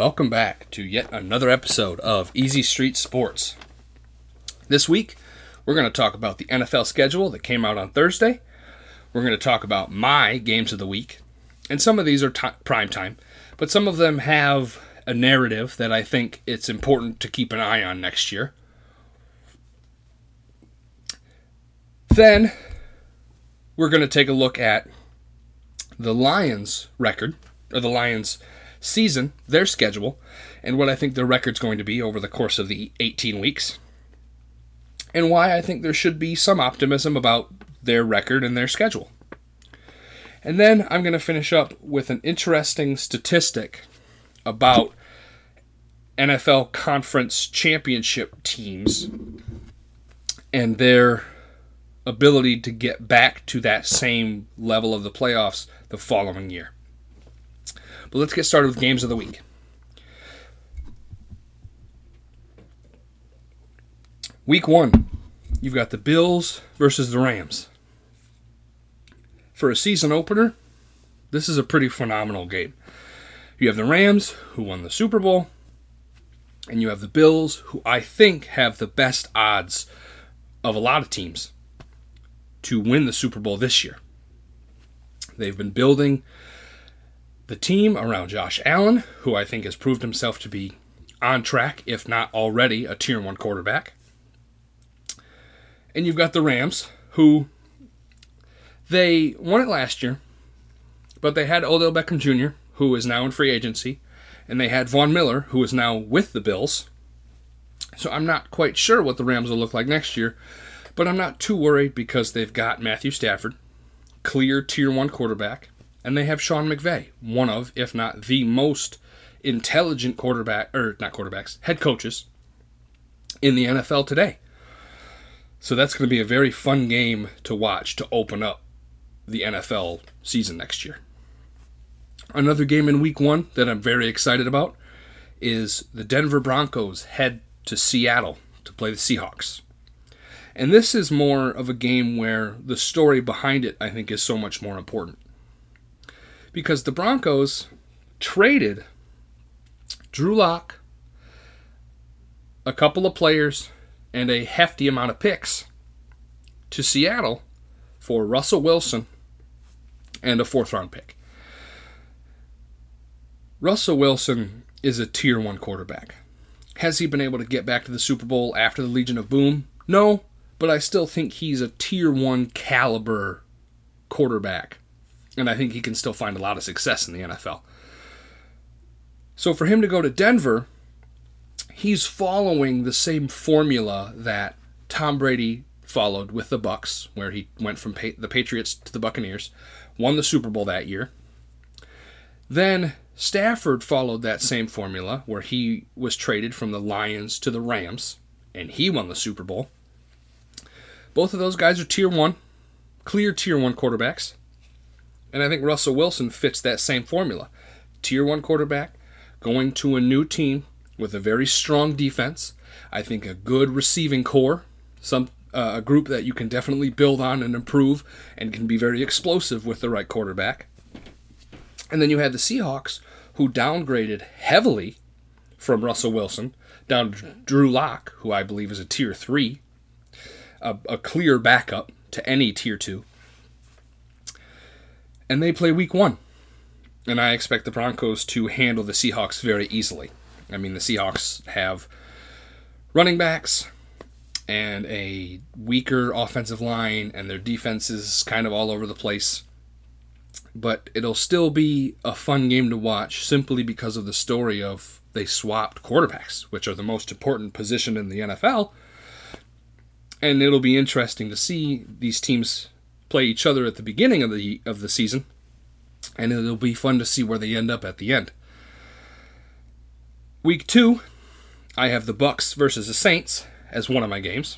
Welcome back to yet another episode of Easy Street Sports. This week, we're going to talk about the NFL schedule that came out on Thursday. We're going to talk about my games of the week, and some of these are t- prime time, but some of them have a narrative that I think it's important to keep an eye on next year. Then, we're going to take a look at the Lions record, or the Lions season, their schedule, and what I think their record's going to be over the course of the 18 weeks, and why I think there should be some optimism about their record and their schedule. And then I'm going to finish up with an interesting statistic about NFL conference championship teams and their ability to get back to that same level of the playoffs the following year. But let's get started with games of the week. Week one, you've got the Bills versus the Rams. For a season opener, this is a pretty phenomenal game. You have the Rams, who won the Super Bowl, and you have the Bills, who I think have the best odds of a lot of teams to win the Super Bowl this year. They've been building the team around Josh Allen, who I think has proved himself to be on track, if not already, a tier one quarterback. And you've got the Rams, who they won it last year, but they had Odell Beckham Jr., who is now in free agency, and they had Von Miller, who is now with the Bills. So I'm not quite sure what the Rams will look like next year, but I'm not too worried because they've got Matthew Stafford, clear tier one quarterback, and they have Sean McVay, one of, if not the most intelligent quarterback, or not quarterbacks, head coaches in the NFL today. So that's going to be a very fun game to watch to open up the NFL season next year. Another game in week one that I'm very excited about is the Denver Broncos head to Seattle to play the Seahawks. And this is more of a game where the story behind it, I think, is so much more important because the Broncos traded Drew Lock, a couple of players, and a hefty amount of picks to Seattle for Russell Wilson and a fourth round pick. Russell Wilson is a tier one quarterback. Has he been able to get back to the Super Bowl after the Legion of Boom? No, but I still think he's a tier one caliber quarterback and I think he can still find a lot of success in the NFL. So for him to go to Denver, he's following the same formula that Tom Brady followed with the Bucks, where he went from the Patriots to the Buccaneers, won the Super Bowl that year. Then Stafford followed that same formula, where he was traded from the Lions to the Rams, and he won the Super Bowl. Both of those guys are tier one, clear tier one quarterbacks. And I think Russell Wilson fits that same formula. Tier 1 quarterback, going to a new team with a very strong defense. I think a good receiving corps, some uh, a group that you can definitely build on and improve and can be very explosive with the right quarterback. And then you had the Seahawks who downgraded heavily from Russell Wilson down to Drew Lock, who I believe is a tier 3, a, a clear backup to any tier 2 and they play week one. And I expect the Broncos to handle the Seahawks very easily. I mean, the Seahawks have running backs and a weaker offensive line, and their defense is kind of all over the place. But it'll still be a fun game to watch simply because of the story of they swapped quarterbacks, which are the most important position in the NFL. And it'll be interesting to see these teams play each other at the beginning of the of the season, and it'll be fun to see where they end up at the end. Week two, I have the Bucks versus the Saints as one of my games,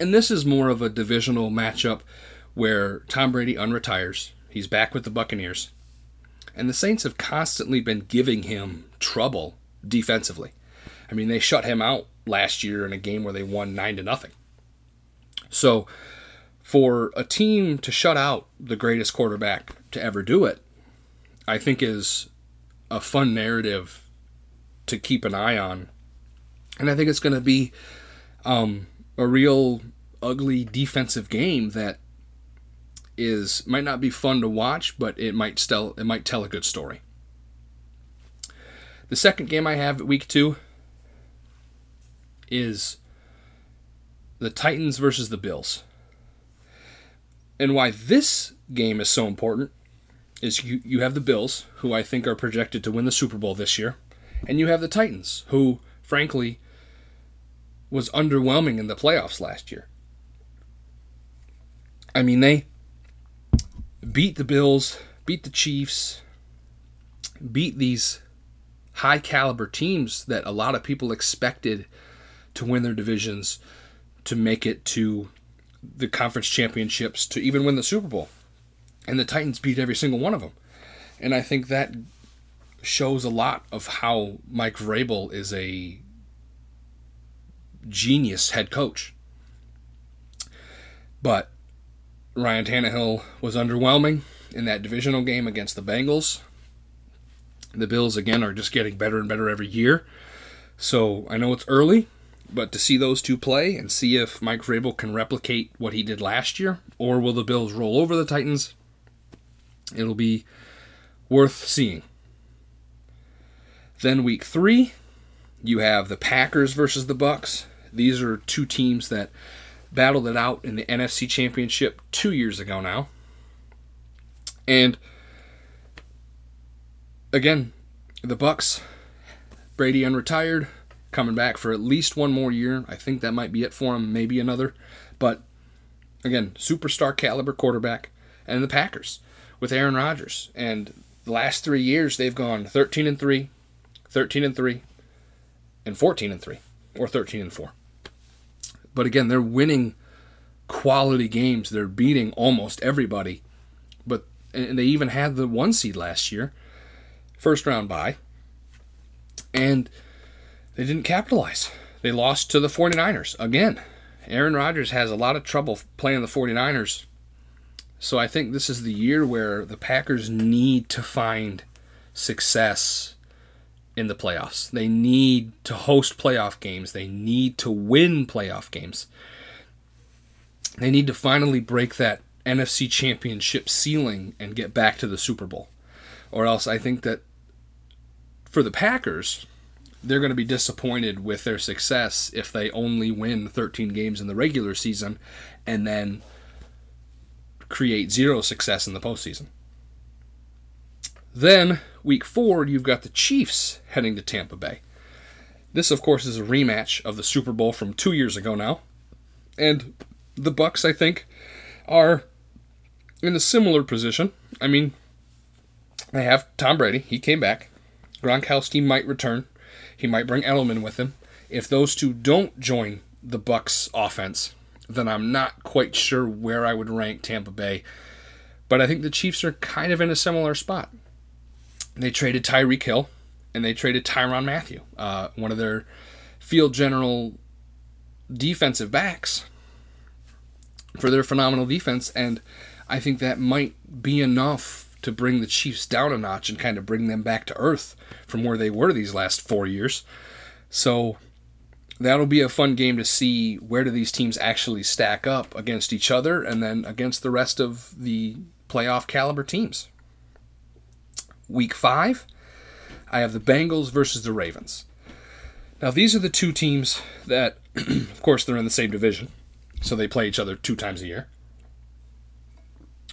and this is more of a divisional matchup where Tom Brady unretires. He's back with the Buccaneers, and the Saints have constantly been giving him trouble defensively. I mean, they shut him out last year in a game where they won nine to nothing. So for a team to shut out the greatest quarterback to ever do it, I think is a fun narrative to keep an eye on. And I think it's going to be um, a real ugly defensive game that is might not be fun to watch, but it might still it might tell a good story. The second game I have at week two is the Titans versus the Bills. And why this game is so important is you, you have the Bills, who I think are projected to win the Super Bowl this year, and you have the Titans, who, frankly, was underwhelming in the playoffs last year. I mean, they beat the Bills, beat the Chiefs, beat these high caliber teams that a lot of people expected to win their divisions, to make it to the conference championships, to even win the Super Bowl. And the Titans beat every single one of them. And I think that shows a lot of how Mike Vrabel is a genius head coach. But Ryan Tannehill was underwhelming in that divisional game against the Bengals. The Bills, again, are just getting better and better every year. So I know it's early, but to see those two play and see if Mike Vrabel can replicate what he did last year, or will the Bills roll over the Titans, it'll be worth seeing. Then week three, you have the Packers versus the Bucks. These are two teams that battled it out in the NFC Championship two years ago now. And again, the Bucks, Brady unretired, coming back for at least one more year. I think that might be it for him, maybe another. But again, superstar caliber quarterback, and the Packers with Aaron Rodgers. And the last three years, they've gone 13 and 3, 13 and 3, and 14 and 3, or 13 and 4. But again, they're winning quality games. They're beating almost everybody. But and they even had the one seed last year, first round bye. And they didn't capitalize. They lost to the 49ers again. Aaron Rodgers has a lot of trouble playing the 49ers. So I think this is the year where the Packers need to find success in the playoffs. They need to host playoff games. They need to win playoff games. They need to finally break that NFC championship ceiling and get back to the Super Bowl. Or else I think that for the Packers, they're going to be disappointed with their success if they only win 13 games in the regular season and then create zero success in the postseason. Then, week four, you've got the Chiefs heading to Tampa Bay. This, of course, is a rematch of the Super Bowl from two years ago now. And the Bucks, I think, are in a similar position. I mean, they have Tom Brady. He came back. Gronkowski might return. He might bring Edelman with him. If those two don't join the Bucks offense, then I'm not quite sure where I would rank Tampa Bay. But I think the Chiefs are kind of in a similar spot. They traded Tyreek Hill and they traded Tyrann Mathieu, uh, one of their field general defensive backs, for their phenomenal defense. And I think that might be enough to bring the Chiefs down a notch and kind of bring them back to earth from where they were these last four years. So that'll be a fun game to see where do these teams actually stack up against each other and then against the rest of the playoff caliber teams. Week five, I have the Bengals versus the Ravens. Now, these are the two teams that, of course, they're in the same division, so they play each other two times a year.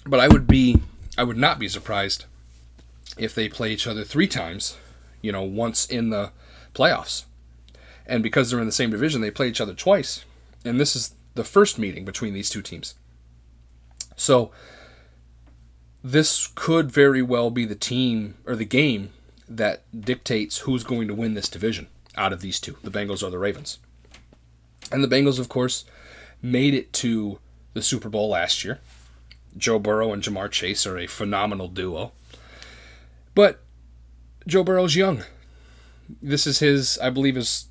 But I would be I would not be surprised if they play each other three times, you know, once in the playoffs. And because they're in the same division, they play each other twice. And this is the first meeting between these two teams. So this could very well be the team or the game that dictates who's going to win this division out of these two, the Bengals or the Ravens. And the Bengals, of course, made it to the Super Bowl last year. Joe Burrow and Ja'Marr Chase are a phenomenal duo. But Joe Burrow's young. This is his, I believe, his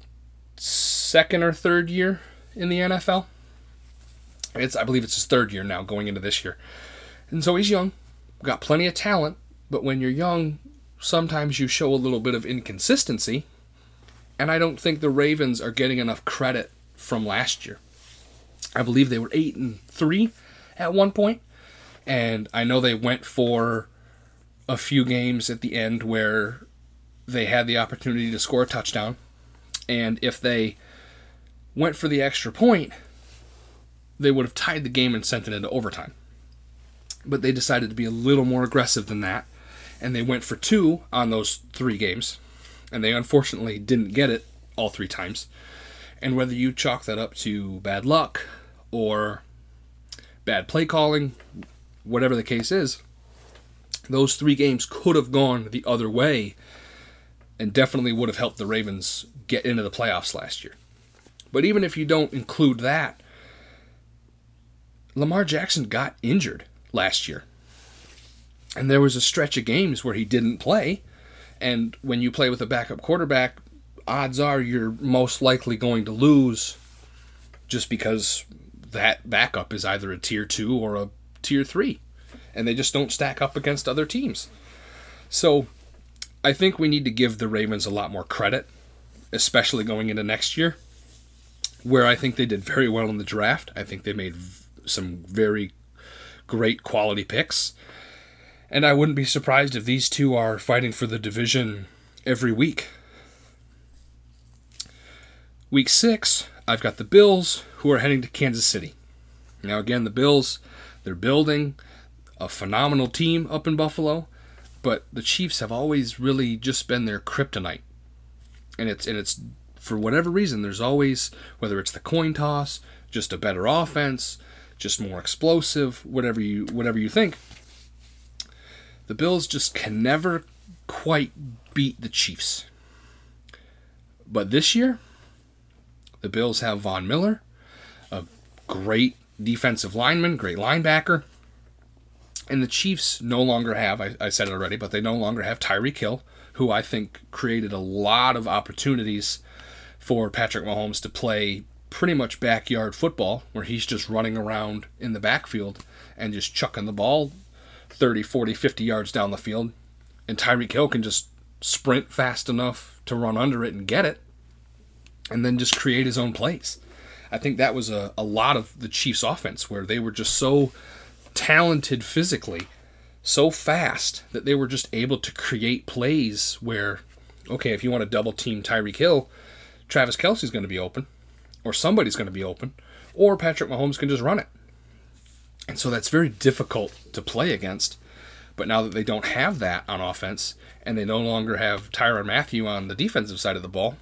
second or third year in the NFL. It's, I believe, it's his third year now, going into this year, and so he's young, got plenty of talent. But when you're young, sometimes you show a little bit of inconsistency, And I don't think the Ravens are getting enough credit from last year. I believe they were 8 and 3 at one point, and I know they went for a few games at the end where they had the opportunity to score a touchdown. And if they went for the extra point, they would have tied the game and sent it into overtime. But they decided to be a little more aggressive than that, and they went for two on those three games, and they unfortunately didn't get it all three times. And whether you chalk that up to bad luck or bad play calling, whatever the case is, those three games could have gone the other way and definitely would have helped the Ravens get into the playoffs last year. But even if you don't include that, Lamar Jackson got injured last year. And there was a stretch of games where he didn't play. And when you play with a backup quarterback, odds are you're most likely going to lose just because that backup is either a tier two or a tier three. And they just don't stack up against other teams. So I think we need to give the Ravens a lot more credit, especially going into next year, where I think they did very well in the draft. I think they made some very great quality picks. And I wouldn't be surprised if these two are fighting for the division every week. Week six, I've got the Bills who are heading to Kansas City. Now, again, the Bills, they're building a phenomenal team up in Buffalo but the Chiefs have always really just been their kryptonite. And it's and it's for whatever reason there's always whether it's the coin toss, just a better offense, just more explosive, whatever you whatever you think. The Bills just can never quite beat the Chiefs. But this year, the Bills have Von Miller, a great defensive lineman, great linebacker. And the Chiefs no longer have, I, I said it already, but they no longer have Tyreek Hill, who I think created a lot of opportunities for Patrick Mahomes to play pretty much backyard football, where he's just running around in the backfield and just chucking the ball 30, 40, 50 yards down the field. And Tyreek Hill can just sprint fast enough to run under it and get it, and then just create his own plays. I think that was a, a lot of the Chiefs' offense where they were just so talented physically, so fast that they were just able to create plays where, okay, if you want to double team Tyreek Hill, Travis Kelce's going to be open, or somebody's going to be open, or Patrick Mahomes can just run it. And so that's very difficult to play against. But now that they don't have that on offense, and they no longer have Tyrann Mathieu on the defensive side of the ball,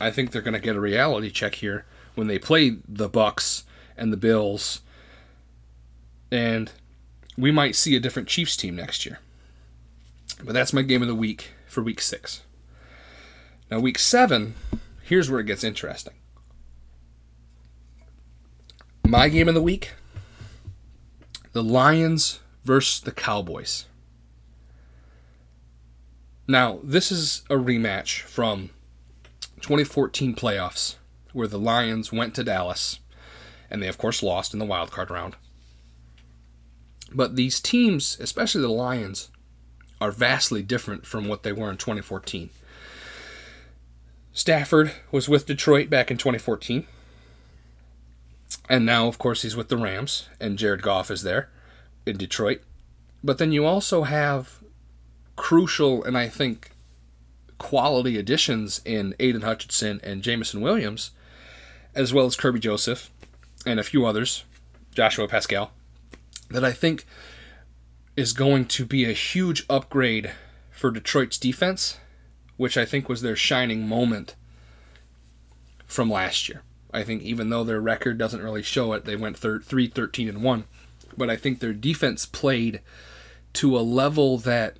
I think they're going to get a reality check here when they play the Bucks and the Bills and we might see a different Chiefs team next year. But that's my game of the week for week six. Now, week seven, here's where it gets interesting. My game of the week the Lions versus the Cowboys. Now, this is a rematch from 2014 playoffs where the Lions went to Dallas and they, of course, lost in the wild card round. But these teams, especially the Lions, are vastly different from what they were in 2014. Stafford was with Detroit back in 2014. And now, of course, he's with the Rams, and Jared Goff is there in Detroit. But then you also have crucial and I think quality additions in Aidan Hutchinson and Jameson Williams, as well as Kerby Joseph and a few others, Joshua Paschal, that I think is going to be a huge upgrade for Detroit's defense, which I think was their shining moment from last year. I think even though their record doesn't really show it, they went thir- 3 13 and 1. But I think their defense played to a level that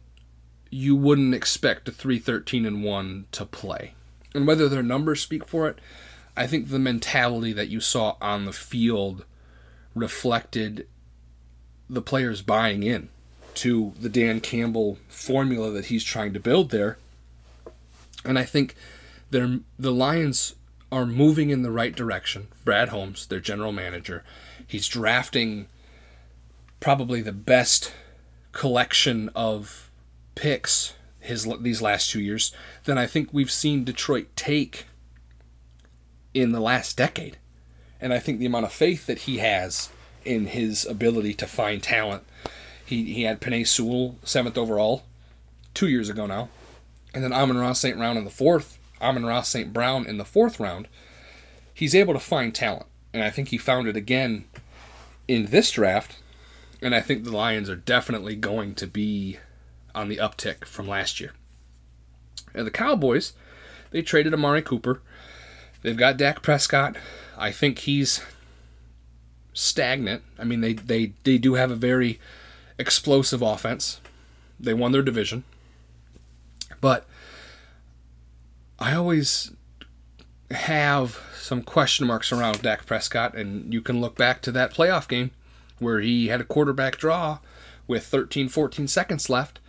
you wouldn't expect a 3 13 and 1 to play. And whether their numbers speak for it, I think the mentality that you saw on the field reflected the players buying in to the Dan Campbell formula that he's trying to build there. And I think they're, the Lions are moving in the right direction. Brad Holmes, their general manager, he's drafting probably the best collection of picks his these last two years than I think we've seen Detroit take in the last decade. And I think the amount of faith that he has in his ability to find talent. He, he had Penei Sewell, seventh overall, two years ago now. And then Amon Ross St. Brown in the fourth, Amon-Ra St. Brown in the fourth round. He's able to find talent. And I think he found it again in this draft. And I think the Lions are definitely going to be on the uptick from last year. And the Cowboys, they traded Amari Cooper. They've got Dak Prescott. I think he's stagnant. I mean, they, they, they do have a very explosive offense. They won their division. But I always have some question marks around Dak Prescott, and you can look back to that playoff game where he had a quarterback draw with 13, 14 seconds left,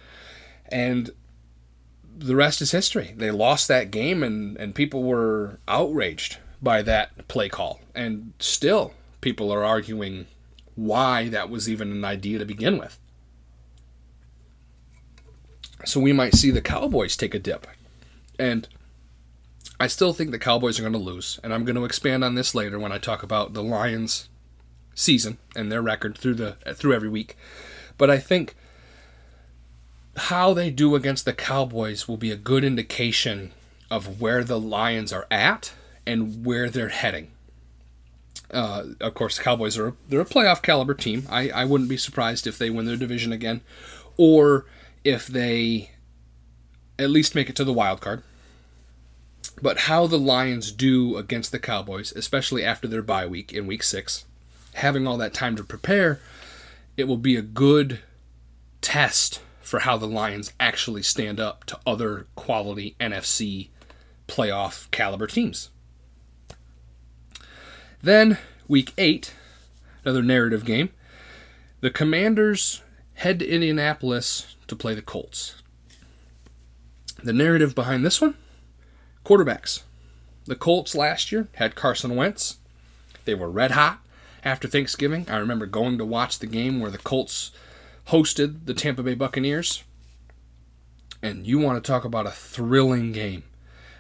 and the rest is history. They lost that game, and, and people were outraged by that play call. And still, people are arguing why that was even an idea to begin with. So we might see the Cowboys take a dip. And I still think the Cowboys are going to lose. And I'm going to expand on this later when I talk about the Lions season and their record through the through every week. But I think how they do against the Cowboys will be a good indication of where the Lions are at and where they're heading. Uh, of course, the Cowboys are they're a playoff caliber team. I, I wouldn't be surprised if they win their division again, or if they at least make it to the wild card. But how the Lions do against the Cowboys, especially after their bye week in week six, having all that time to prepare, it will be a good test for how the Lions actually stand up to other quality NFC playoff caliber teams. Then, week eight, another narrative game. The Commanders head to Indianapolis to play the Colts. The narrative behind this one quarterbacks. The Colts last year had Carson Wentz. They were red hot after Thanksgiving. I remember going to watch the game where the Colts hosted the Tampa Bay Buccaneers. And you want to talk about a thrilling game.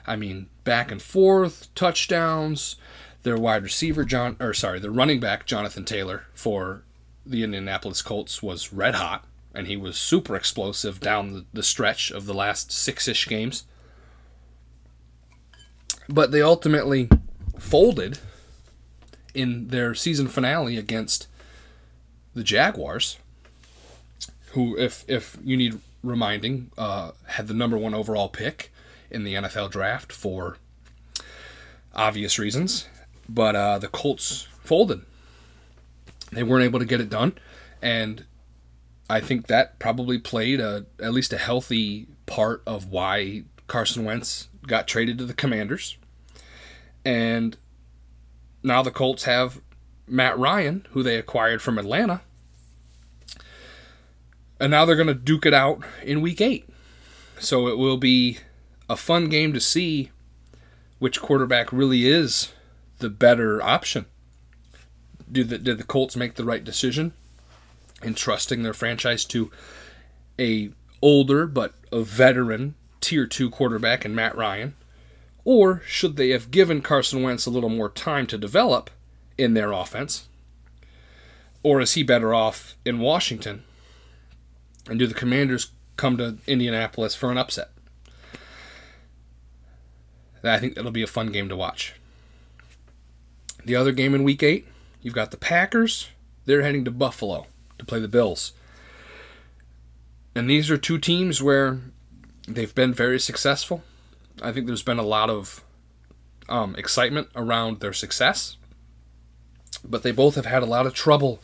I mean, back and forth, touchdowns, their wide receiver John or sorry, their running back Jonathan Taylor for the Indianapolis Colts was red hot and he was super explosive down the, the stretch of the last six-ish games. But they ultimately folded in their season finale against the Jaguars, who, if if you need reminding, uh, had the number one overall pick in the NFL draft for obvious reasons, but uh, the Colts folded. They weren't able to get it done, and I think that probably played a at least a healthy part of why Carson Wentz got traded to the Commanders. And now the Colts have Matt Ryan, who they acquired from Atlanta. And now they're going to duke it out in week 8. So it will be a fun game to see which quarterback really is the better option. Did the, did the Colts make the right decision in trusting their franchise to a older but a veteran tier 2 quarterback in Matt Ryan? Or should they have given Carson Wentz a little more time to develop in their offense? Or is he better off in Washington? And do the Commanders come to Indianapolis for an upset? I think that'll be a fun game to watch. The other game in week eight, you've got the Packers. They're heading to Buffalo to play the Bills. And these are two teams where they've been very successful. I think there's been a lot of um, excitement around their success. But they both have had a lot of trouble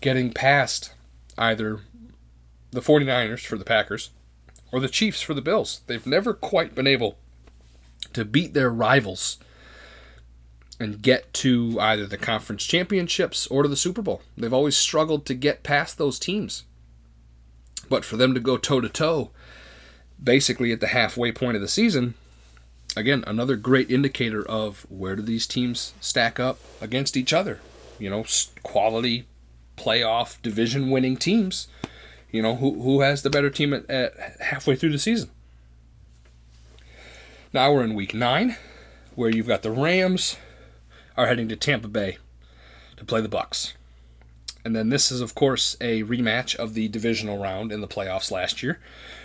getting past either the 49ers for the Packers or the Chiefs for the Bills. They've never quite been able to beat their rivals and get to either the conference championships or to the Super Bowl. They've always struggled to get past those teams. But for them to go toe to toe, basically at the halfway point of the season, again, another great indicator of where do these teams stack up against each other. You know, quality playoff division winning teams. You know, who, who has the better team at, at halfway through the season? Now we're in week nine, where you've got the Rams are heading to Tampa Bay to play the Bucks. And then this is of course a rematch of the divisional round in the playoffs last year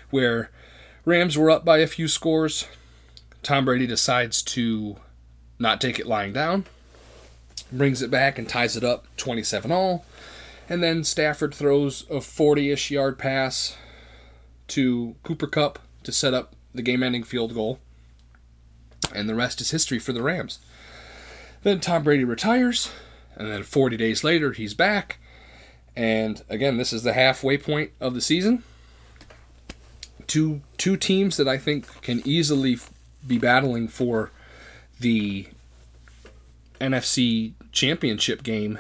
where Rams were up by a few scores. Tom Brady decides to not take it lying down, brings it back and ties it up 27 all. And then Stafford throws a 40 ish yard pass to Cooper Kupp to set up the game ending field goal. And the rest is history for the Rams. Then Tom Brady retires, and then 40 days later, he's back. And again, this is the halfway point of the season. Two two teams that I think can easily be battling for the NFC Championship game.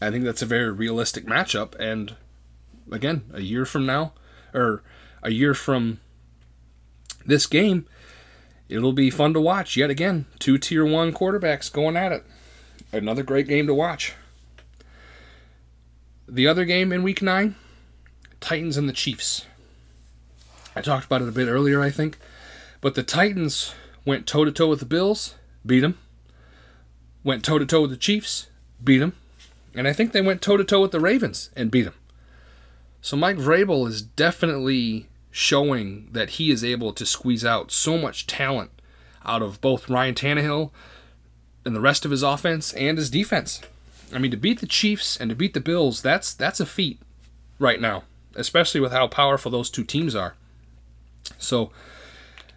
I think that's a very realistic matchup, and again, a year from now, or a year from this game, it'll be fun to watch yet again. Two tier one quarterbacks going at it. Another great game to watch. The other game in week nine Titans and the Chiefs. I talked about it a bit earlier, I think. But the Titans went toe to toe with the Bills, beat them. Went toe to toe with the Chiefs, beat them. And I think they went toe to toe with the Ravens and beat them. So Mike Vrabel is definitely showing that he is able to squeeze out so much talent out of both Ryan Tannehill and the rest of his offense and his defense. I mean, to beat the Chiefs and to beat the Bills, that's that's a feat right now, especially with how powerful those two teams are. So,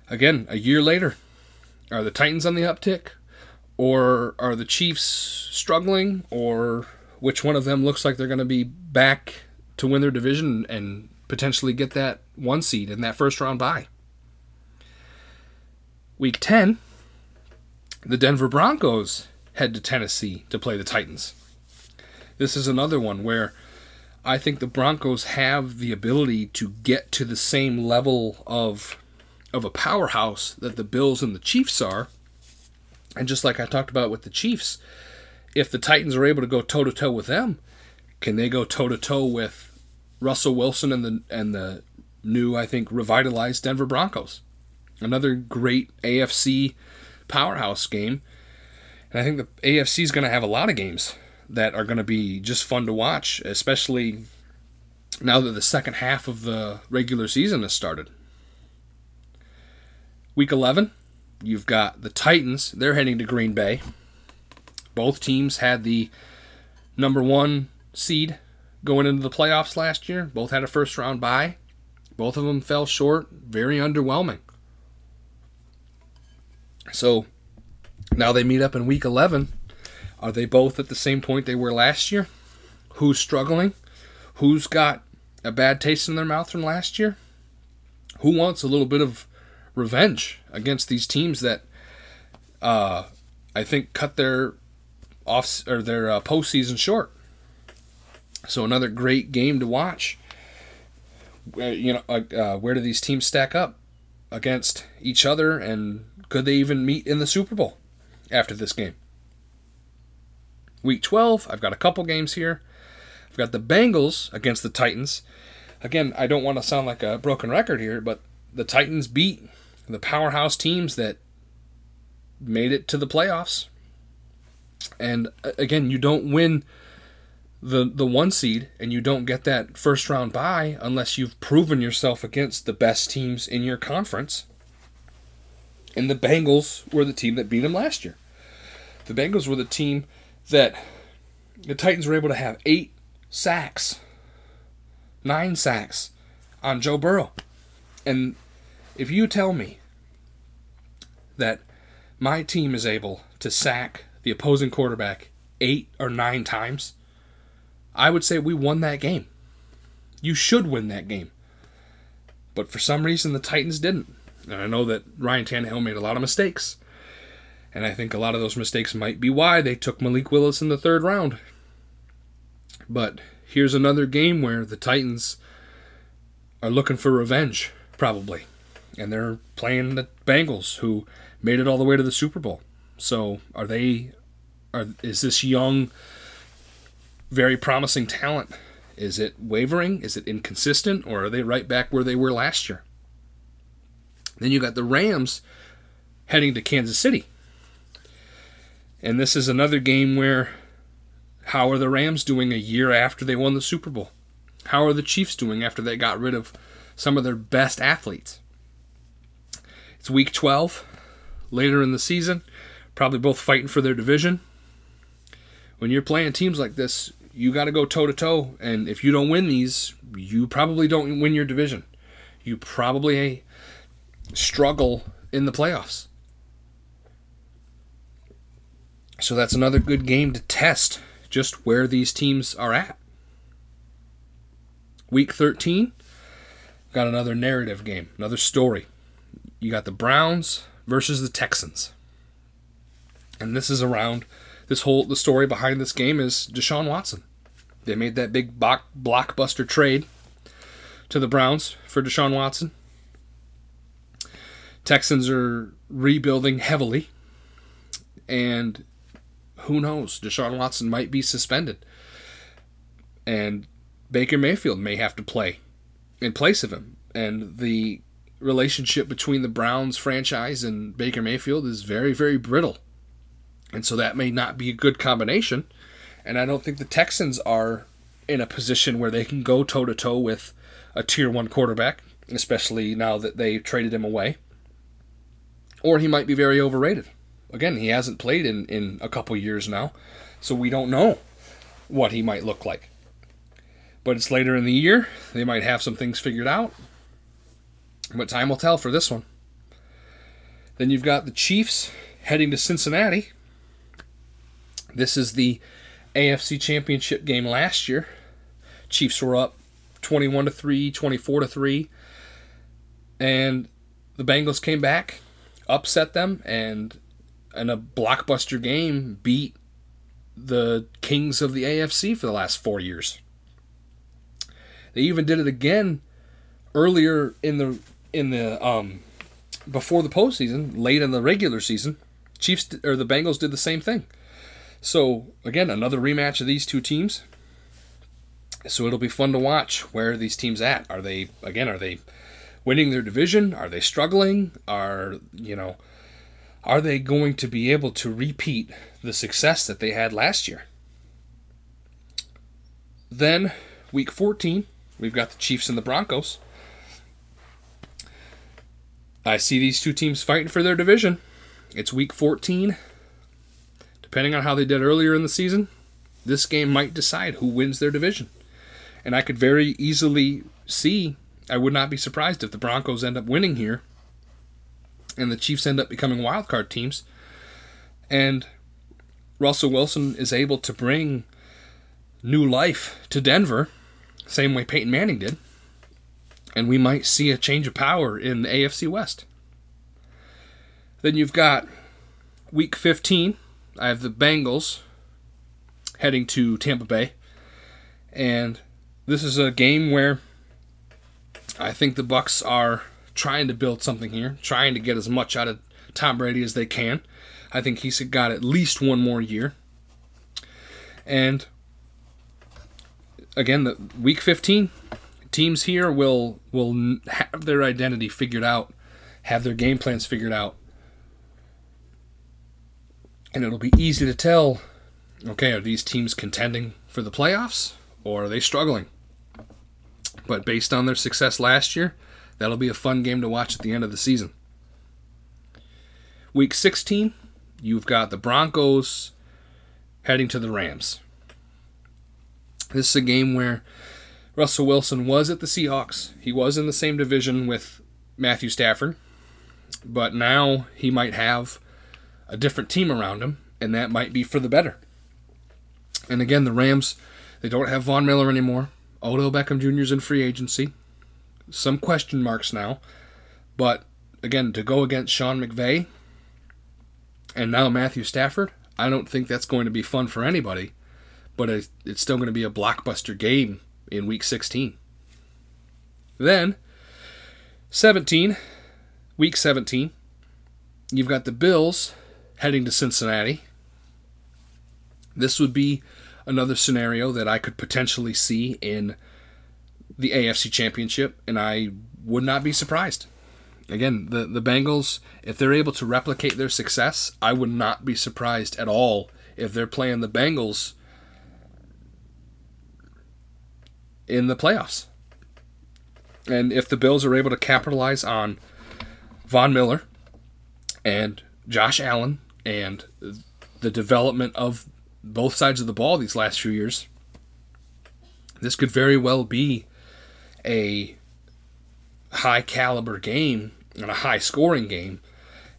again, a year later, are the Titans on the uptick, or are the Chiefs struggling, or which one of them looks like they're going to be back to win their division and potentially get that one seed in that first round bye. Week 10, the Denver Broncos head to Tennessee to play the Titans. This is another one where I think the Broncos have the ability to get to the same level of of a powerhouse that the Bills and the Chiefs are. And just like I talked about with the Chiefs, if the Titans are able to go toe to toe with them, can they go toe to toe with Russell Wilson and the and the new, I think, revitalized Denver Broncos. Another great AFC powerhouse game. And I think the AFC is going to have a lot of games that are going to be just fun to watch, especially now that the second half of the regular season has started. Week 11, you've got the Titans. They're heading to Green Bay. Both teams had the number one seed going into the playoffs last year. Both had a first round bye. Both of them fell short. Very underwhelming. So now they meet up in week 11. Are they both at the same point they were last year? Who's struggling? Who's got a bad taste in their mouth from last year? Who wants a little bit of revenge against these teams that uh, I think cut their off or their uh, postseason short? So another great game to watch. You know, uh, where do these teams stack up against each other, and could they even meet in the Super Bowl after this game? Week 12, I've got a couple games here. I've got the Bengals against the Titans. Again, I don't want to sound like a broken record here, but the Titans beat the powerhouse teams that made it to the playoffs. And uh, again, you don't win the the one seed and you don't get that first round bye unless you've proven yourself against the best teams in your conference. And the Bengals were the team that beat them last year. The Bengals were the team that the Titans were able to have eight sacks, nine sacks on Joe Burrow. And if you tell me that my team is able to sack the opposing quarterback eight or nine times, I would say we won that game. You should win that game. But for some reason, the Titans didn't. And I know that Ryan Tannehill made a lot of mistakes. And I think a lot of those mistakes might be why they took Malik Willis in the third round. But here's another game where the Titans are looking for revenge, probably. And they're playing the Bengals, who made it all the way to the Super Bowl. So are they are is this young very promising talent. Is it wavering? Is it inconsistent? Or are they right back where they were last year? Then you got the Rams heading to Kansas City. And this is another game where how are the Rams doing a year after they won the Super Bowl? How are the Chiefs doing after they got rid of some of their best athletes? It's week 12, later in the season, probably both fighting for their division. When you're playing teams like this, you got to go toe to toe, and if you don't win these, you probably don't win your division. You probably struggle in the playoffs. So that's another good game to test just where these teams are at. Week 13, got another narrative game, another story. You got the Browns versus the Texans. And this is around this whole the story behind this game is Deshaun Watson. They made that big blockbuster trade to the Browns for Deshaun Watson. Texans are rebuilding heavily, and who knows? Deshaun Watson might be suspended, and Baker Mayfield may have to play in place of him. And the relationship between the Browns franchise and Baker Mayfield is very, very brittle. And so that may not be a good combination. And I don't think the Texans are in a position where they can go toe to toe with a tier one quarterback, especially now that they traded him away. Or he might be very overrated. Again, he hasn't played in, in a couple years now, so we don't know what he might look like. But it's later in the year. They might have some things figured out. But time will tell for this one. Then you've got the Chiefs heading to Cincinnati. This is the AFC Championship game last year. Chiefs were up 21 to 3, 24 to 3. And the Bengals came back, upset them, and in a blockbuster game beat the kings of the AFC for the last four years. They even did it again earlier in the in the um, before the postseason, late in the regular season. Chiefs or the Bengals did the same thing. So again, another rematch of these two teams. So it'll be fun to watch where these teams at. Are they again? Are they winning their division? Are they struggling? Are you know? Are they going to be able to repeat the success that they had last year? Then, week 14, we've got the Chiefs and the Broncos. I see these two teams fighting for their division. It's week 14. Depending on how they did earlier in the season, this game might decide who wins their division. And I could very easily see, I would not be surprised if the Broncos end up winning here and the Chiefs end up becoming wildcard teams. And Russell Wilson is able to bring new life to Denver, same way Peyton Manning did. And we might see a change of power in the AFC West. Then you've got week 15. I have the Bengals heading to Tampa Bay. And this is a game where I think the Bucks are trying to build something here, trying to get as much out of Tom Brady as they can. I think he's got at least one more year. And again, the week 15 teams here will will have their identity figured out, have their game plans figured out. And it'll be easy to tell okay, are these teams contending for the playoffs or are they struggling? But based on their success last year, That'll be a fun game to watch at the end of the season. Week 16, you've got the Broncos heading to the Rams. This is a game where Russell Wilson was at the Seahawks. He was in the same division with Matthew Stafford, but now he might have a different team around him, and that might be for the better. And again, the Rams, they don't have Von Miller anymore. Odell Beckham Jr. is in free agency some question marks now. But again, to go against Sean McVay and now Matthew Stafford, I don't think that's going to be fun for anybody. But it's still going to be a blockbuster game in week 16. Then, 17, week 17, you've got the Bills heading to Cincinnati. This would be another scenario that I could potentially see in the AFC Championship, and I would not be surprised. again, the, the Bengals, if they're able to replicate their success, I would not be surprised at all if they're playing the Bengals in the playoffs. And if the Bills are able to capitalize on Von Miller and Josh Allen and the development of both sides of the ball these last few years, this could very well be a high caliber game and a high scoring game.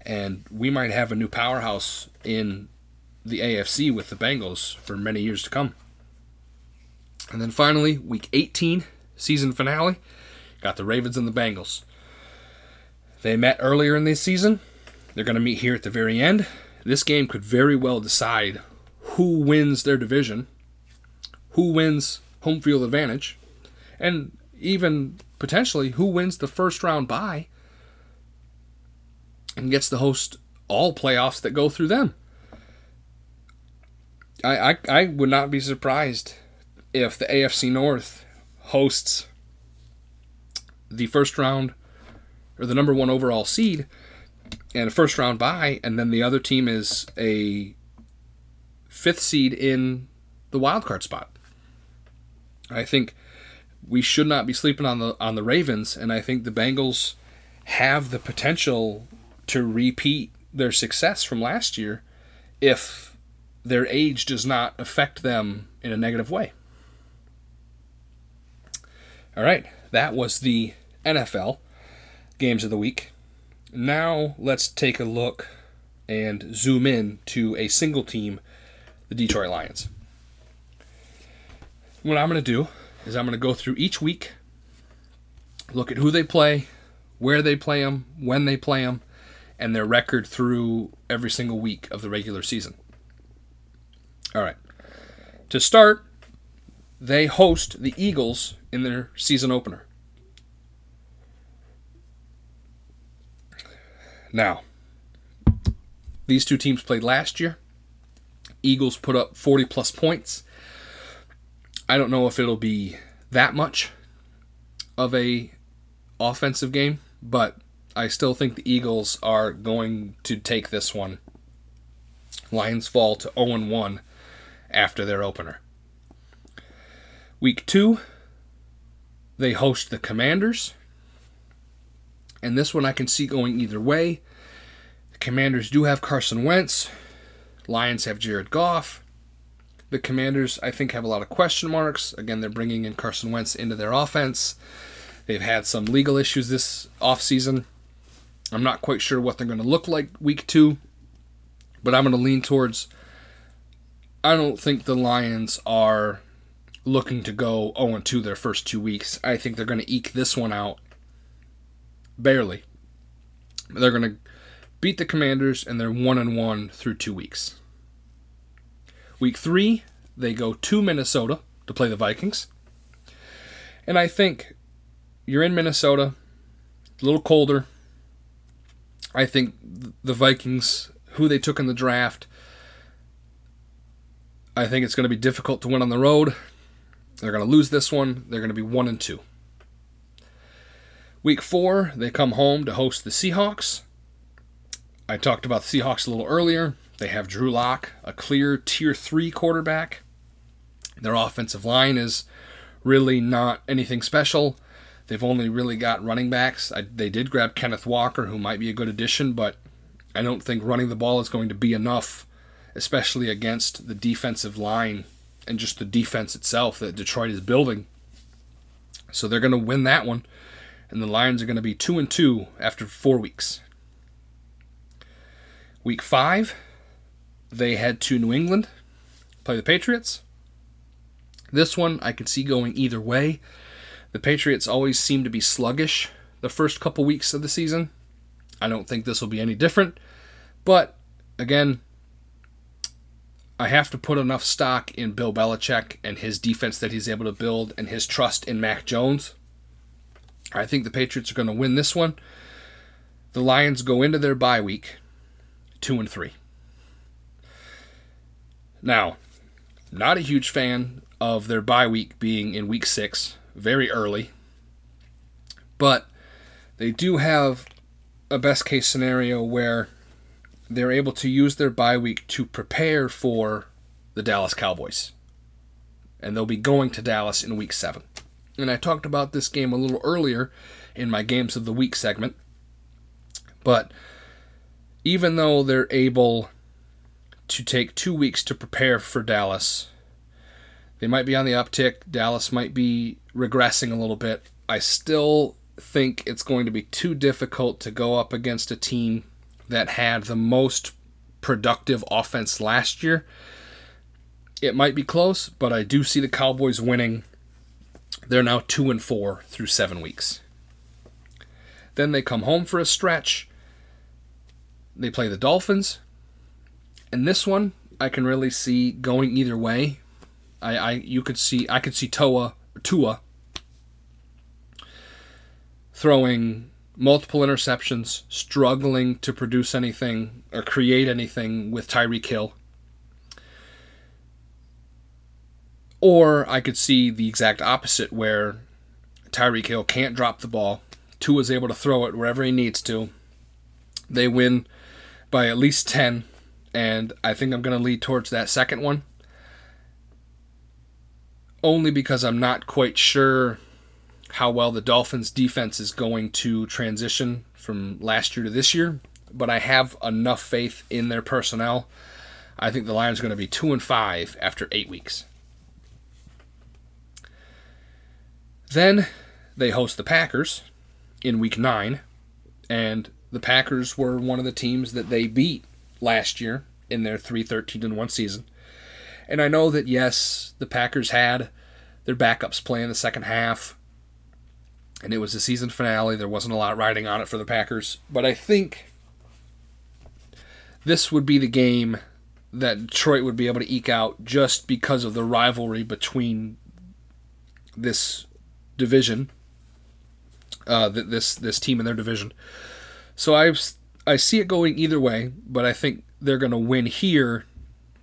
And we might have a new powerhouse in the AFC with the Bengals for many years to come. And then finally, week 18, season finale, got the Ravens and the Bengals. They met earlier in this season. They're going to meet here at the very end. This game could very well decide who wins their division, who wins home field advantage, and even potentially who wins the first round bye and gets to host all playoffs that go through them. I, I, I would not be surprised if the AFC North hosts the first round or the number one overall seed and a first round bye, and then the other team is a fifth seed in the wild card spot. I think we should not be sleeping on the on the Ravens, and I think the Bengals have the potential to repeat their success from last year if their age does not affect them in a negative way. All right, that was the NFL games of the week. Now let's take a look and zoom in to a single team, the Detroit Lions. What I'm going to do is I'm going to go through each week, look at who they play, where they play them, when they play them, and their record through every single week of the regular season. All right. To start, they host the Eagles in their season opener. Now, these two teams played last year. Eagles put up 40 plus points. I don't know if it'll be that much of a offensive game, but I still think the Eagles are going to take this one. Lions fall to 0 1 after their opener. Week 2, they host the Commanders. And this one I can see going either way. The Commanders do have Carson Wentz. Lions have Jared Goff. The Commanders, I think, have a lot of question marks. Again, they're bringing in Carson Wentz into their offense. They've had some legal issues this offseason. I'm not quite sure what they're going to look like week two, but I'm going to lean towards. I don't think the Lions are looking to go 0 2 their first two weeks. I think they're going to eke this one out barely. They're going to beat the Commanders, and they're 1 and 1 through two weeks. Week three, they go to Minnesota to play the Vikings. And I think you're in Minnesota, a little colder. I think the Vikings, who they took in the draft, I think it's going to be difficult to win on the road. They're going to lose this one. They're going to be one and two. Week four, they come home to host the Seahawks. I talked about the Seahawks a little earlier. They have Drew Lock, a clear tier three quarterback. Their offensive line is really not anything special. They've only really got running backs. I, they did grab Kenneth Walker, who might be a good addition, but I don't think running the ball is going to be enough, especially against the defensive line and just the defense itself that Detroit is building. So they're going to win that one, and the Lions are going to be two and two after four weeks. Week five, they head to New England, play the Patriots. This one I can see going either way. The Patriots always seem to be sluggish the first couple weeks of the season. I don't think this will be any different. But again, I have to put enough stock in Bill Belichick and his defense that he's able to build and his trust in Mac Jones. I think the Patriots are going to win this one. The Lions go into their bye week 2 and 3. Now, not a huge fan of their bye week being in week 6 very early. But they do have a best case scenario where they're able to use their bye week to prepare for the Dallas Cowboys. And they'll be going to Dallas in week seven. And I talked about this game a little earlier in my Games of the Week segment. But even though they're able to take two weeks to prepare for Dallas, they might be on the uptick. Dallas might be regressing a little bit. I still think it's going to be too difficult to go up against a team that had the most productive offense last year. It might be close, but I do see the Cowboys winning. They're now 2 and 4 through 7 weeks. Then they come home for a stretch. They play the Dolphins. And this one I can really see going either way. I, I you could see I could see Toa Tua throwing multiple interceptions, struggling to produce anything or create anything with Tyreek Hill. Or I could see the exact opposite where Tyreek Hill can't drop the ball. Tua is able to throw it wherever he needs to. They win by at least 10, and I think I'm going to lead towards that second one. Only because I'm not quite sure how well the Dolphins defense is going to transition from last year to this year, but I have enough faith in their personnel. I think the Lions are going to be 2 and 5 after 8 weeks. Then they host the Packers in week 9, and the Packers were one of the teams that they beat last year in their 3-13 and 1 season. And I know that yes, the Packers had their backups play in the second half and it was the season finale. There wasn't a lot riding on it for the Packers, but I think this would be the game that Detroit would be able to eke out just because of the rivalry between this division, uh, this this team in their division. So I I see it going either way, but I think they're going to win here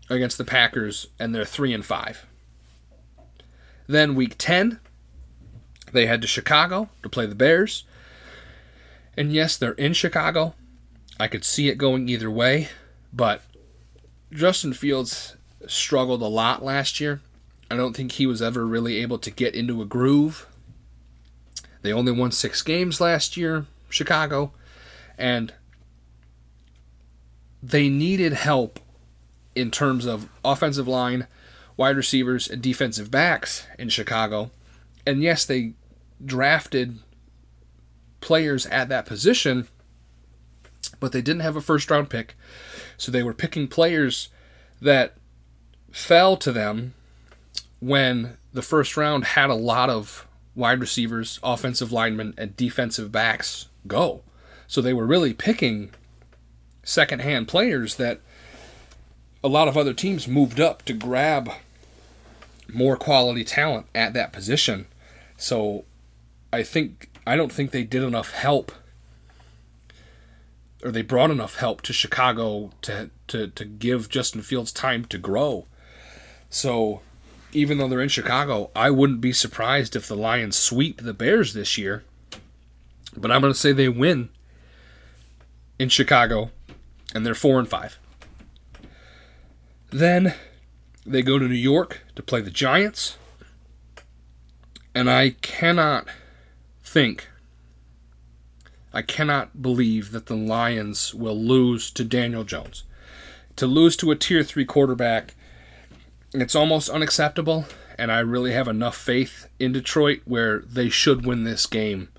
against the Packers, and they're three and five. Then week ten, they head to Chicago to play the Bears. And yes, they're in Chicago. I could see it going either way, but Justin Fields struggled a lot last year. I don't think he was ever really able to get into a groove. They only won six games last year, Chicago, and they needed help in terms of offensive line, wide receivers, and defensive backs in Chicago. And yes, they drafted players at that position, but they didn't have a first round pick. So they were picking players that fell to them when the first round had a lot of wide receivers, offensive linemen, and defensive backs go. So they were really picking secondhand players that a lot of other teams moved up to grab more quality talent at that position. So I think I don't think they did enough help or they brought enough help to Chicago to to to give Justin Fields time to grow. So even though they're in Chicago, I wouldn't be surprised if the Lions sweep the Bears this year. But I'm going to say they win in Chicago and they're 4 and 5. Then they go to New York to play the Giants. And I cannot think. I cannot believe that the Lions will lose to Daniel Jones. To lose to a tier 3 quarterback, it's almost unacceptable, and I really have enough faith in Detroit where they should win this game.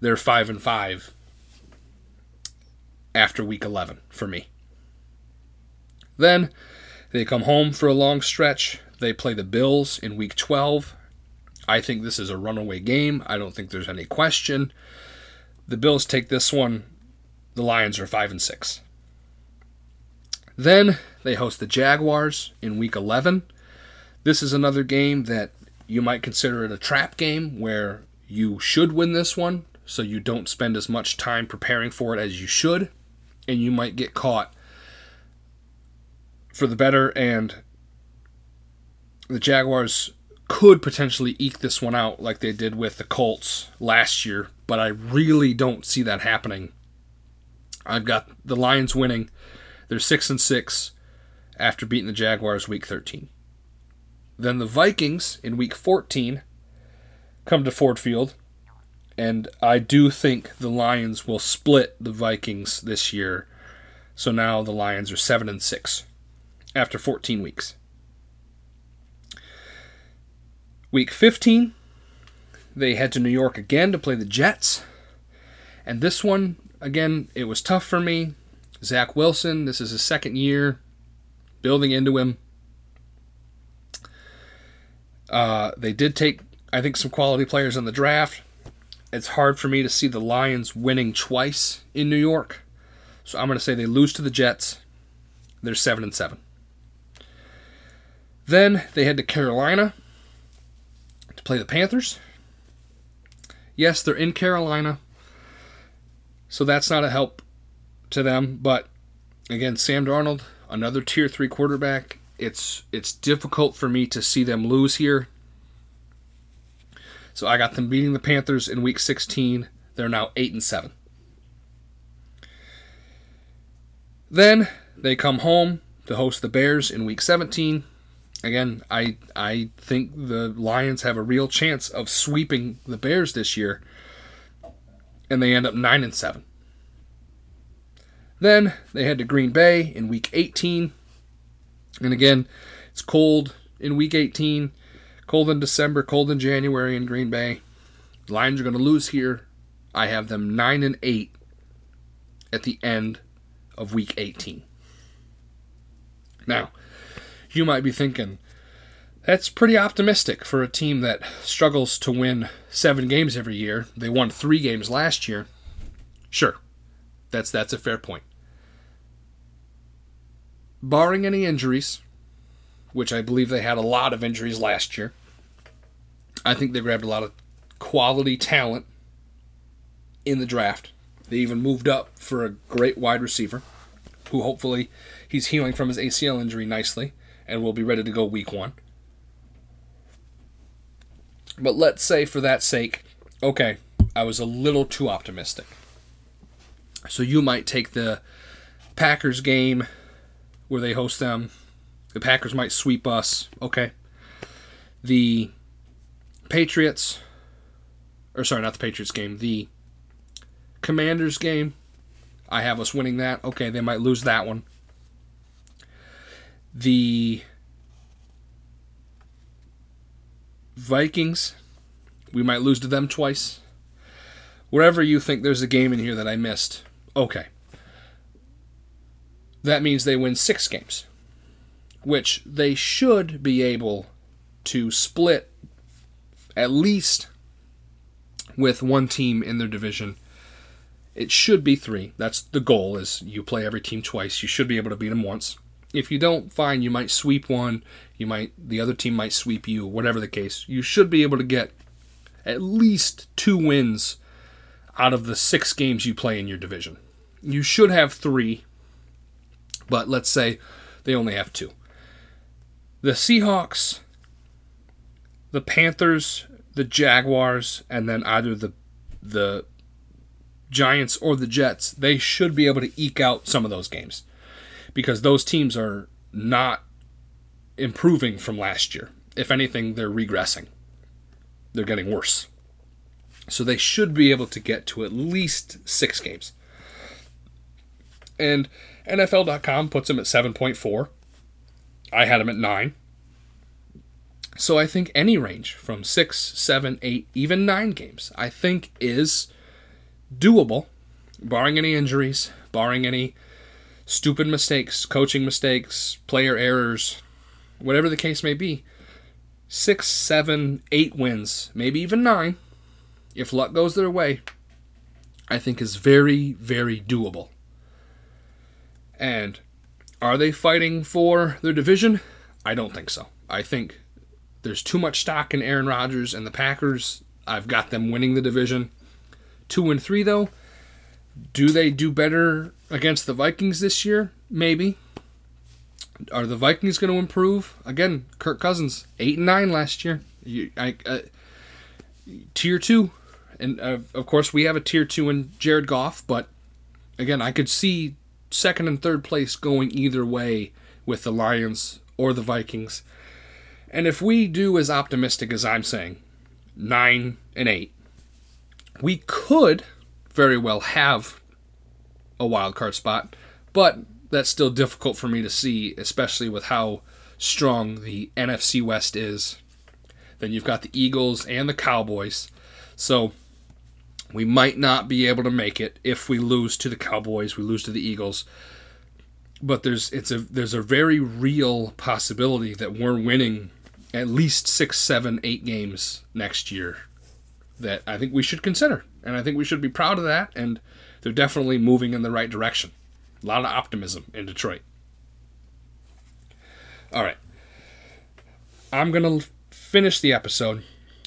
They're 5 and 5 after week 11 for me. Then they come home for a long stretch. They play the Bills in week 12 I think this is a runaway game. I don't think there's any question. The Bills take this one. The Lions are 5 and 6. Then they host the Jaguars in week 11. This is another game that you might consider it a trap game where you should win this one so you don't spend as much time preparing for it as you should and you might get caught for the better and the Jaguars could potentially eke this one out like they did with the Colts last year but I really don't see that happening. I've got the Lions winning. They're 6 and 6 after beating the Jaguars week 13. Then the Vikings in week 14 come to Ford Field, and I do think the Lions will split the Vikings this year. So now the Lions are 7 and 6 after 14 weeks. Week 15, they head to New York again to play the Jets. And this one, again, it was tough for me. Zach Wilson, this is his second year, building into him. Uh, they did take, I think, some quality players in the draft. It's hard for me to see the Lions winning twice in New York. So I'm going to say they lose to the Jets. They're 7 and 7. Then they head to Carolina to play the Panthers. Yes, they're in Carolina. So that's not a help to them, but again, Sam Darnold, another tier 3 quarterback. It's it's difficult for me to see them lose here. So I got them beating the Panthers in week 16. They're now 8 and 7. Then they come home to host the Bears in week 17. Again, I I think the Lions have a real chance of sweeping the Bears this year. And they end up 9 and 7. Then they head to Green Bay in week 18. And again, it's cold in week 18, cold in December, cold in January in Green Bay. The Lions are going to lose here. I have them 9 and 8 at the end of week 18. Now, you might be thinking, that's pretty optimistic for a team that struggles to win seven games every year. They won three games last year. Sure, that's that's a fair point. Barring any injuries, which I believe they had a lot of injuries last year, I think they grabbed a lot of quality talent in the draft. They even moved up for a great wide receiver, who hopefully he's healing from his ACL injury nicely and will be ready to go week one. But let's say, for that sake, okay, I was a little too optimistic. So you might take the Packers game where they host them. The Packers might sweep us. Okay. The Patriots, or sorry, not the Patriots game, the Commanders game. I have us winning that. Okay, they might lose that one. The Vikings, we might lose to them twice. Wherever you think there's a game in here that I missed, okay. That means they win six games, which they should be able to split at least with one team in their division. It should be three. That's the goal. Is you play every team twice. You should be able to beat them once. If you don't, fine. You might sweep one. You might the other team might sweep you. Whatever the case, you should be able to get at least two wins out of the six games you play in your division. You should have three, but let's say they only have two. The Seahawks, the Panthers, the Jaguars, and then either the the Giants or the Jets, they should be able to eke out some of those games because those teams are not improving from last year. If anything, they're regressing. They're getting worse. So they should be able to get to at least six games. And NFL.com puts them at 7.4. I had them at 9. So I think any range from 6, 7, 8, even 9 games, I think is doable, barring any injuries, barring any stupid mistakes, coaching mistakes, player errors, whatever the case may be. Six, seven, eight wins, maybe even nine, if luck goes their way, I think is very, very doable. And are they fighting for their division? I don't think so. I think there's too much stock in Aaron Rodgers and the Packers. I've got them winning the division. Two and three, though. Do they do better against the Vikings this year? Maybe. Are the Vikings going to improve? Again, Kirk Cousins, eight and nine last year. You, I, uh, tier two, And uh, of course, we have a tier two in Jared Goff, but again, I could see second and third place going either way with the Lions or the Vikings. And if we do as optimistic as I'm saying, nine and eight, we could very well have a wild card spot, but that's still difficult for me to see, especially with how strong the NFC West is. Then you've got the Eagles and the Cowboys. So we might not be able to make it if we lose to the Cowboys, we lose to the Eagles. But there's it's a there's a very real possibility that we're winning at least six, seven, eight games next year that I think we should consider. And I think we should be proud of that. And they're definitely moving in the right direction. A lot of optimism in Detroit. All right. I'm going to finish the episode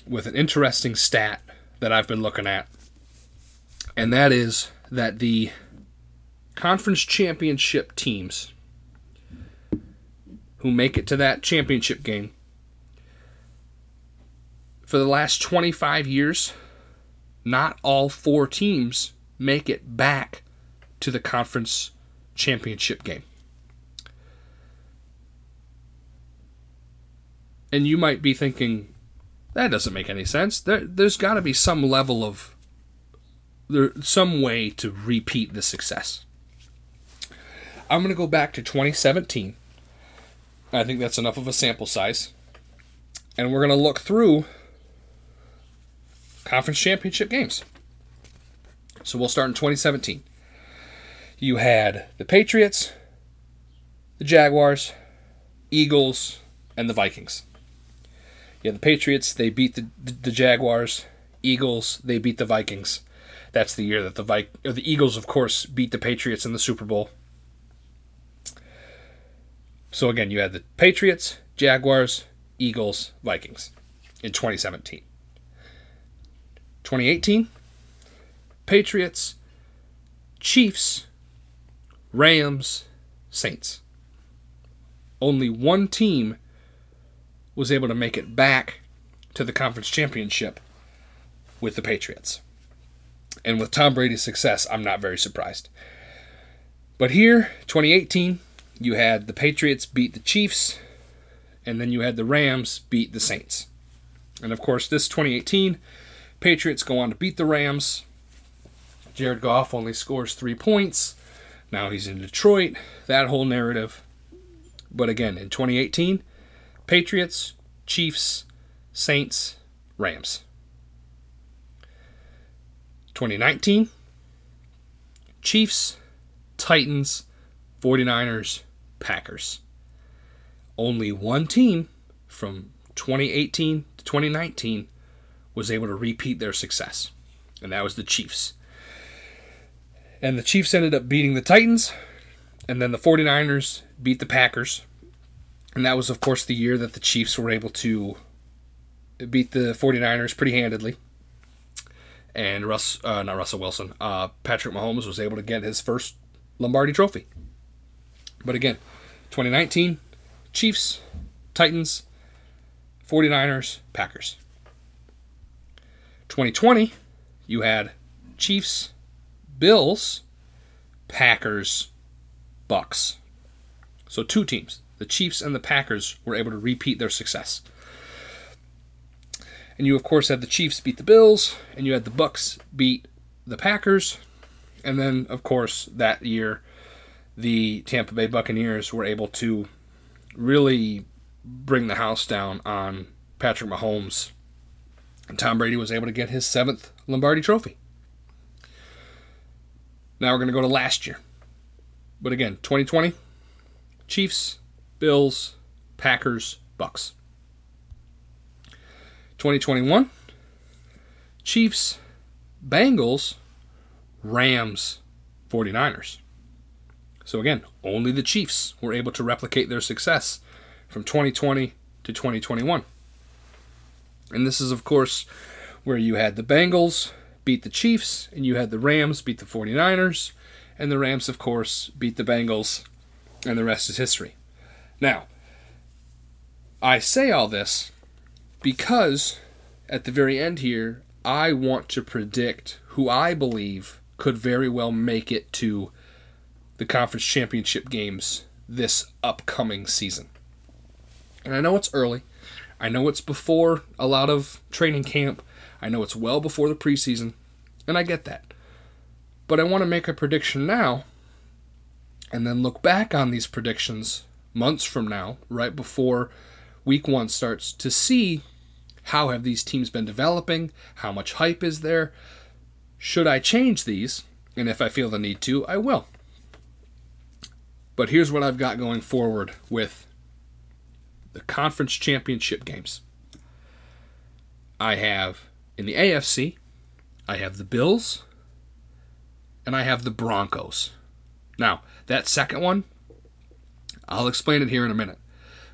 with an interesting stat that I've been looking at. And that is that the conference championship teams who make it to that championship game for the last 25 years, not all four teams make it back to the conference championship game. And you might be thinking, that doesn't make any sense. There, there's got to be some level of, there, some way to repeat the success. I'm going to go back to 2017. I think that's enough of a sample size. And we're going to look through conference championship games. So we'll start in 2017. You had the Patriots, the Jaguars, Eagles, and the Vikings. Yeah, the Patriots they beat the the Jaguars. Eagles they beat the Vikings. That's the year that the Vi- the Eagles, of course, beat the Patriots in the Super Bowl. So again, you had the Patriots, Jaguars, Eagles, Vikings in 2017. 2018, Patriots, Chiefs, Rams, Saints. Only one team was able to make it back to the conference championship with the Patriots. And with Tom Brady's success, I'm not very surprised. But here, 2018, you had the Patriots beat the Chiefs, and then you had the Rams beat the Saints. And of course, this 2018, Patriots go on to beat the Rams. Jared Goff only scores three points. Now he's in Detroit. That whole narrative. But again, in 2018, Patriots, Chiefs, Saints, Rams. 2019, Chiefs, Titans, 49ers, Packers. Only one team from 2018 to 2019 was able to repeat their success, and that was the Chiefs. And the Chiefs ended up beating the Titans, and then the 49ers beat the Packers. And that was, of course, the year that the Chiefs were able to beat the 49ers pretty handedly. And Russ, uh, not Russell Wilson, uh, Patrick Mahomes was able to get his first Lombardi trophy. But again, 2019, Chiefs, Titans, 49ers, Packers. 2020, you had Chiefs, Bills, Packers, Bucks. So two teams, the Chiefs and the Packers, were able to repeat their success. And you of course had the Chiefs beat the Bills, and you had the Bucks beat the Packers, and then of course that year the Tampa Bay Buccaneers were able to really bring the house down on Patrick Mahomes. And Tom Brady was able to get his seventh Lombardi trophy. Now we're going to go to last year. But again, 2020, Chiefs, Bills, Packers, Bucks. 2021, Chiefs, Bengals, Rams, 49ers. So again, only the Chiefs were able to replicate their success from 2020 to 2021. And this is, of course, where you had the Bengals beat the Chiefs, and you had the Rams beat the 49ers, and the Rams, of course, beat the Bengals, and the rest is history. Now, I say all this because at the very end here, I want to predict who I believe could very well make it to the conference championship games this upcoming season. And I know it's early. I know it's before a lot of training camp. I know it's well before the preseason. And I get that. But I want to make a prediction now and then look back on these predictions months from now, right before week one starts, to see how have these teams been developing, how much hype is there, should I change these, and if I feel the need to, I will. But here's what I've got going forward with the conference championship games. I have in the AFC, I have the Bills, and I have the Broncos. Now, that second one, I'll explain it here in a minute.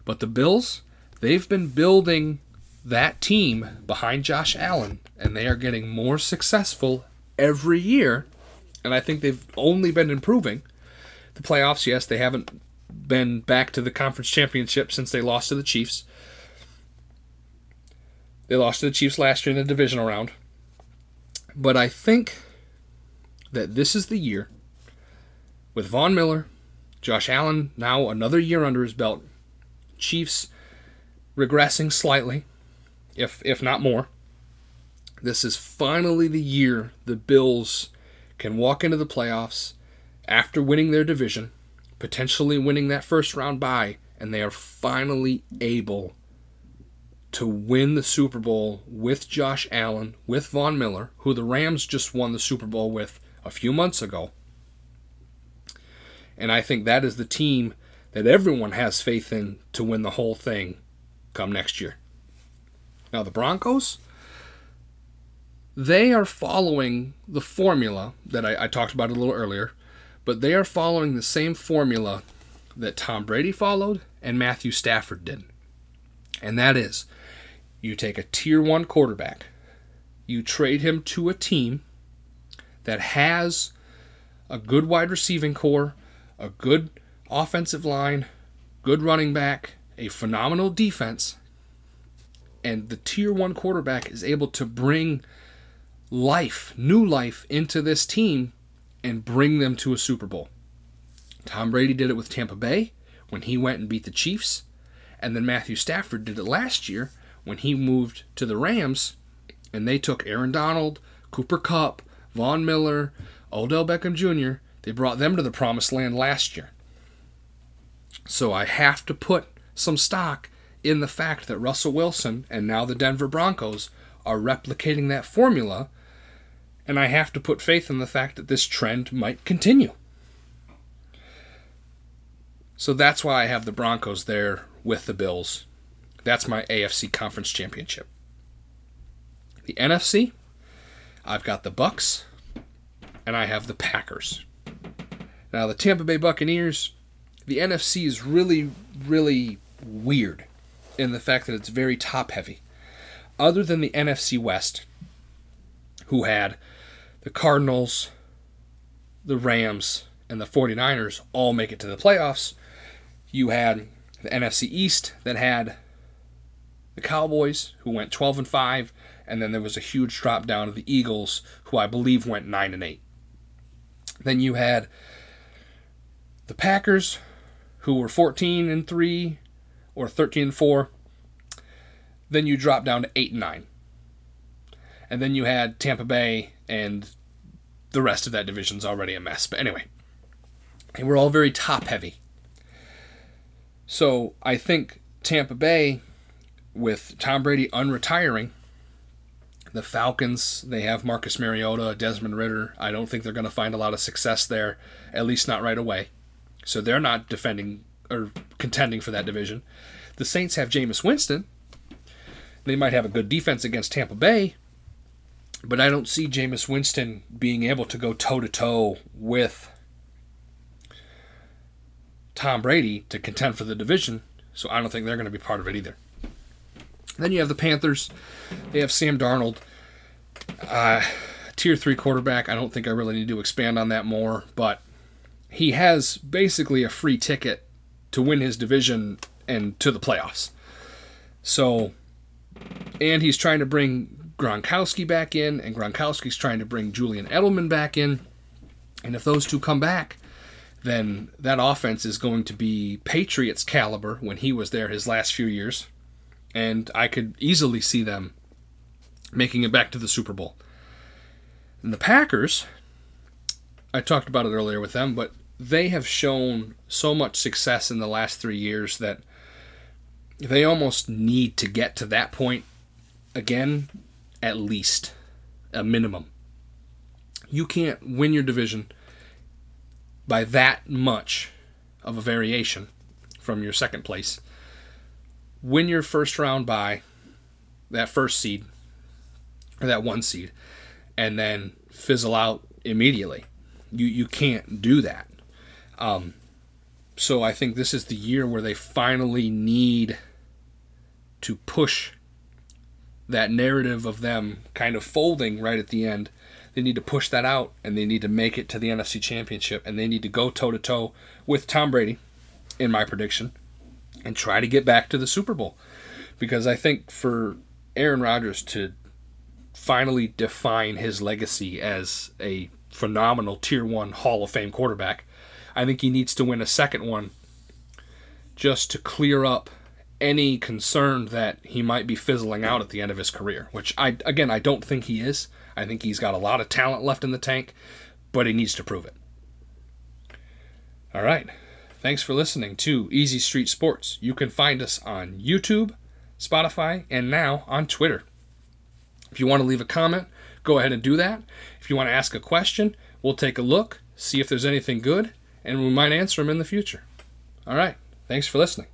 But the Bills, they've been building that team behind Josh Allen, and they are getting more successful every year. And I think they've only been improving. The playoffs, yes, they haven't been back to the conference championship since they lost to the Chiefs. They lost to the Chiefs last year in the divisional round. But I think that this is the year with Von Miller, Josh Allen now another year under his belt, Chiefs regressing slightly, if if not more. This is finally the year the Bills can walk into the playoffs after winning their division, potentially winning that first round bye, and they are finally able to win the Super Bowl with Josh Allen, with Von Miller, who the Rams just won the Super Bowl with a few months ago. And I think that is the team that everyone has faith in to win the whole thing come next year. Now, the Broncos, they are following the formula that I, I talked about a little earlier, but they are following the same formula that Tom Brady followed and Matthew Stafford did. And that is you take a tier one quarterback, you trade him to a team that has a good wide receiving corps, a good offensive line, good running back, a phenomenal defense, and the tier one quarterback is able to bring life, new life into this team and bring them to a Super Bowl. Tom Brady did it with Tampa Bay when he went and beat the Chiefs, and then Matthew Stafford did it last year when he moved to the Rams and they took Aaron Donald, Cooper Kupp, Von Miller, Odell Beckham Jr., they brought them to the promised land last year. So I have to put some stock in the fact that Russell Wilson and now the Denver Broncos are replicating that formula, and I have to put faith in the fact that this trend might continue. So that's why I have the Broncos there with the Bills. That's my AFC Conference Championship. The NFC, I've got the Bucks and I have the Packers. Now, the Tampa Bay Buccaneers, the NFC is really, really weird in the fact that it's very top heavy. Other than the NFC West, who had the Cardinals, the Rams, and the 49ers all make it to the playoffs, you had the NFC East that had the Cowboys, who went 12 and 5, and then there was a huge drop down of the Eagles, who I believe went 9 and 8. Then you had the Packers, who were 14 and 3 or 13 and 4, then you drop down to 8 and 9. And then you had Tampa Bay and the rest of that division's already a mess. But anyway, they were all very top heavy. So I think Tampa Bay, with Tom Brady unretiring, the Falcons, they have Marcus Mariota, Desmond Ridder. I don't think they're going to find a lot of success there, at least not right away. So they're not defending or contending for that division. The Saints have Jameis Winston. They might have a good defense against Tampa Bay, but I don't see Jameis Winston being able to go toe to toe with Tom Brady to contend for the division. So I don't think they're going to be part of it either. Then you have the Panthers. They have Sam Darnold. Uh, tier three quarterback. I don't think I really need to expand on that more, but he has basically a free ticket to win his division and to the playoffs. So, and he's trying to bring Gronkowski back in, and Gronkowski's trying to bring Julian Edelman back in. And if those two come back, then that offense is going to be Patriots caliber when he was there his last few years. And I could easily see them making it back to the Super Bowl. And the Packers, I talked about it earlier with them, but they have shown so much success in the last three years that they almost need to get to that point again, at least a minimum. You can't win your division by that much of a variation from your second place. Win your first round by that first seed or that one seed and then fizzle out immediately. You you can't do that. Um, so I think this is the year where they finally need to push that narrative of them kind of folding right at the end. They need to push that out and they need to make it to the NFC Championship and they need to go toe to toe with Tom Brady, in my prediction, and try to get back to the Super Bowl. Because I think for Aaron Rodgers to finally define his legacy as a phenomenal Tier 1 Hall of Fame quarterback, I think he needs to win a second one just to clear up any concern that he might be fizzling out at the end of his career, which I again I don't think he is. I think he's got a lot of talent left in the tank, but he needs to prove it. All right. Thanks for listening to Easy Street Sports. You can find us on YouTube, Spotify, and now on Twitter. If you want to leave a comment, go ahead and do that. If you want to ask a question, we'll take a look, see if there's anything good, and we might answer them in the future. All right. Thanks for listening.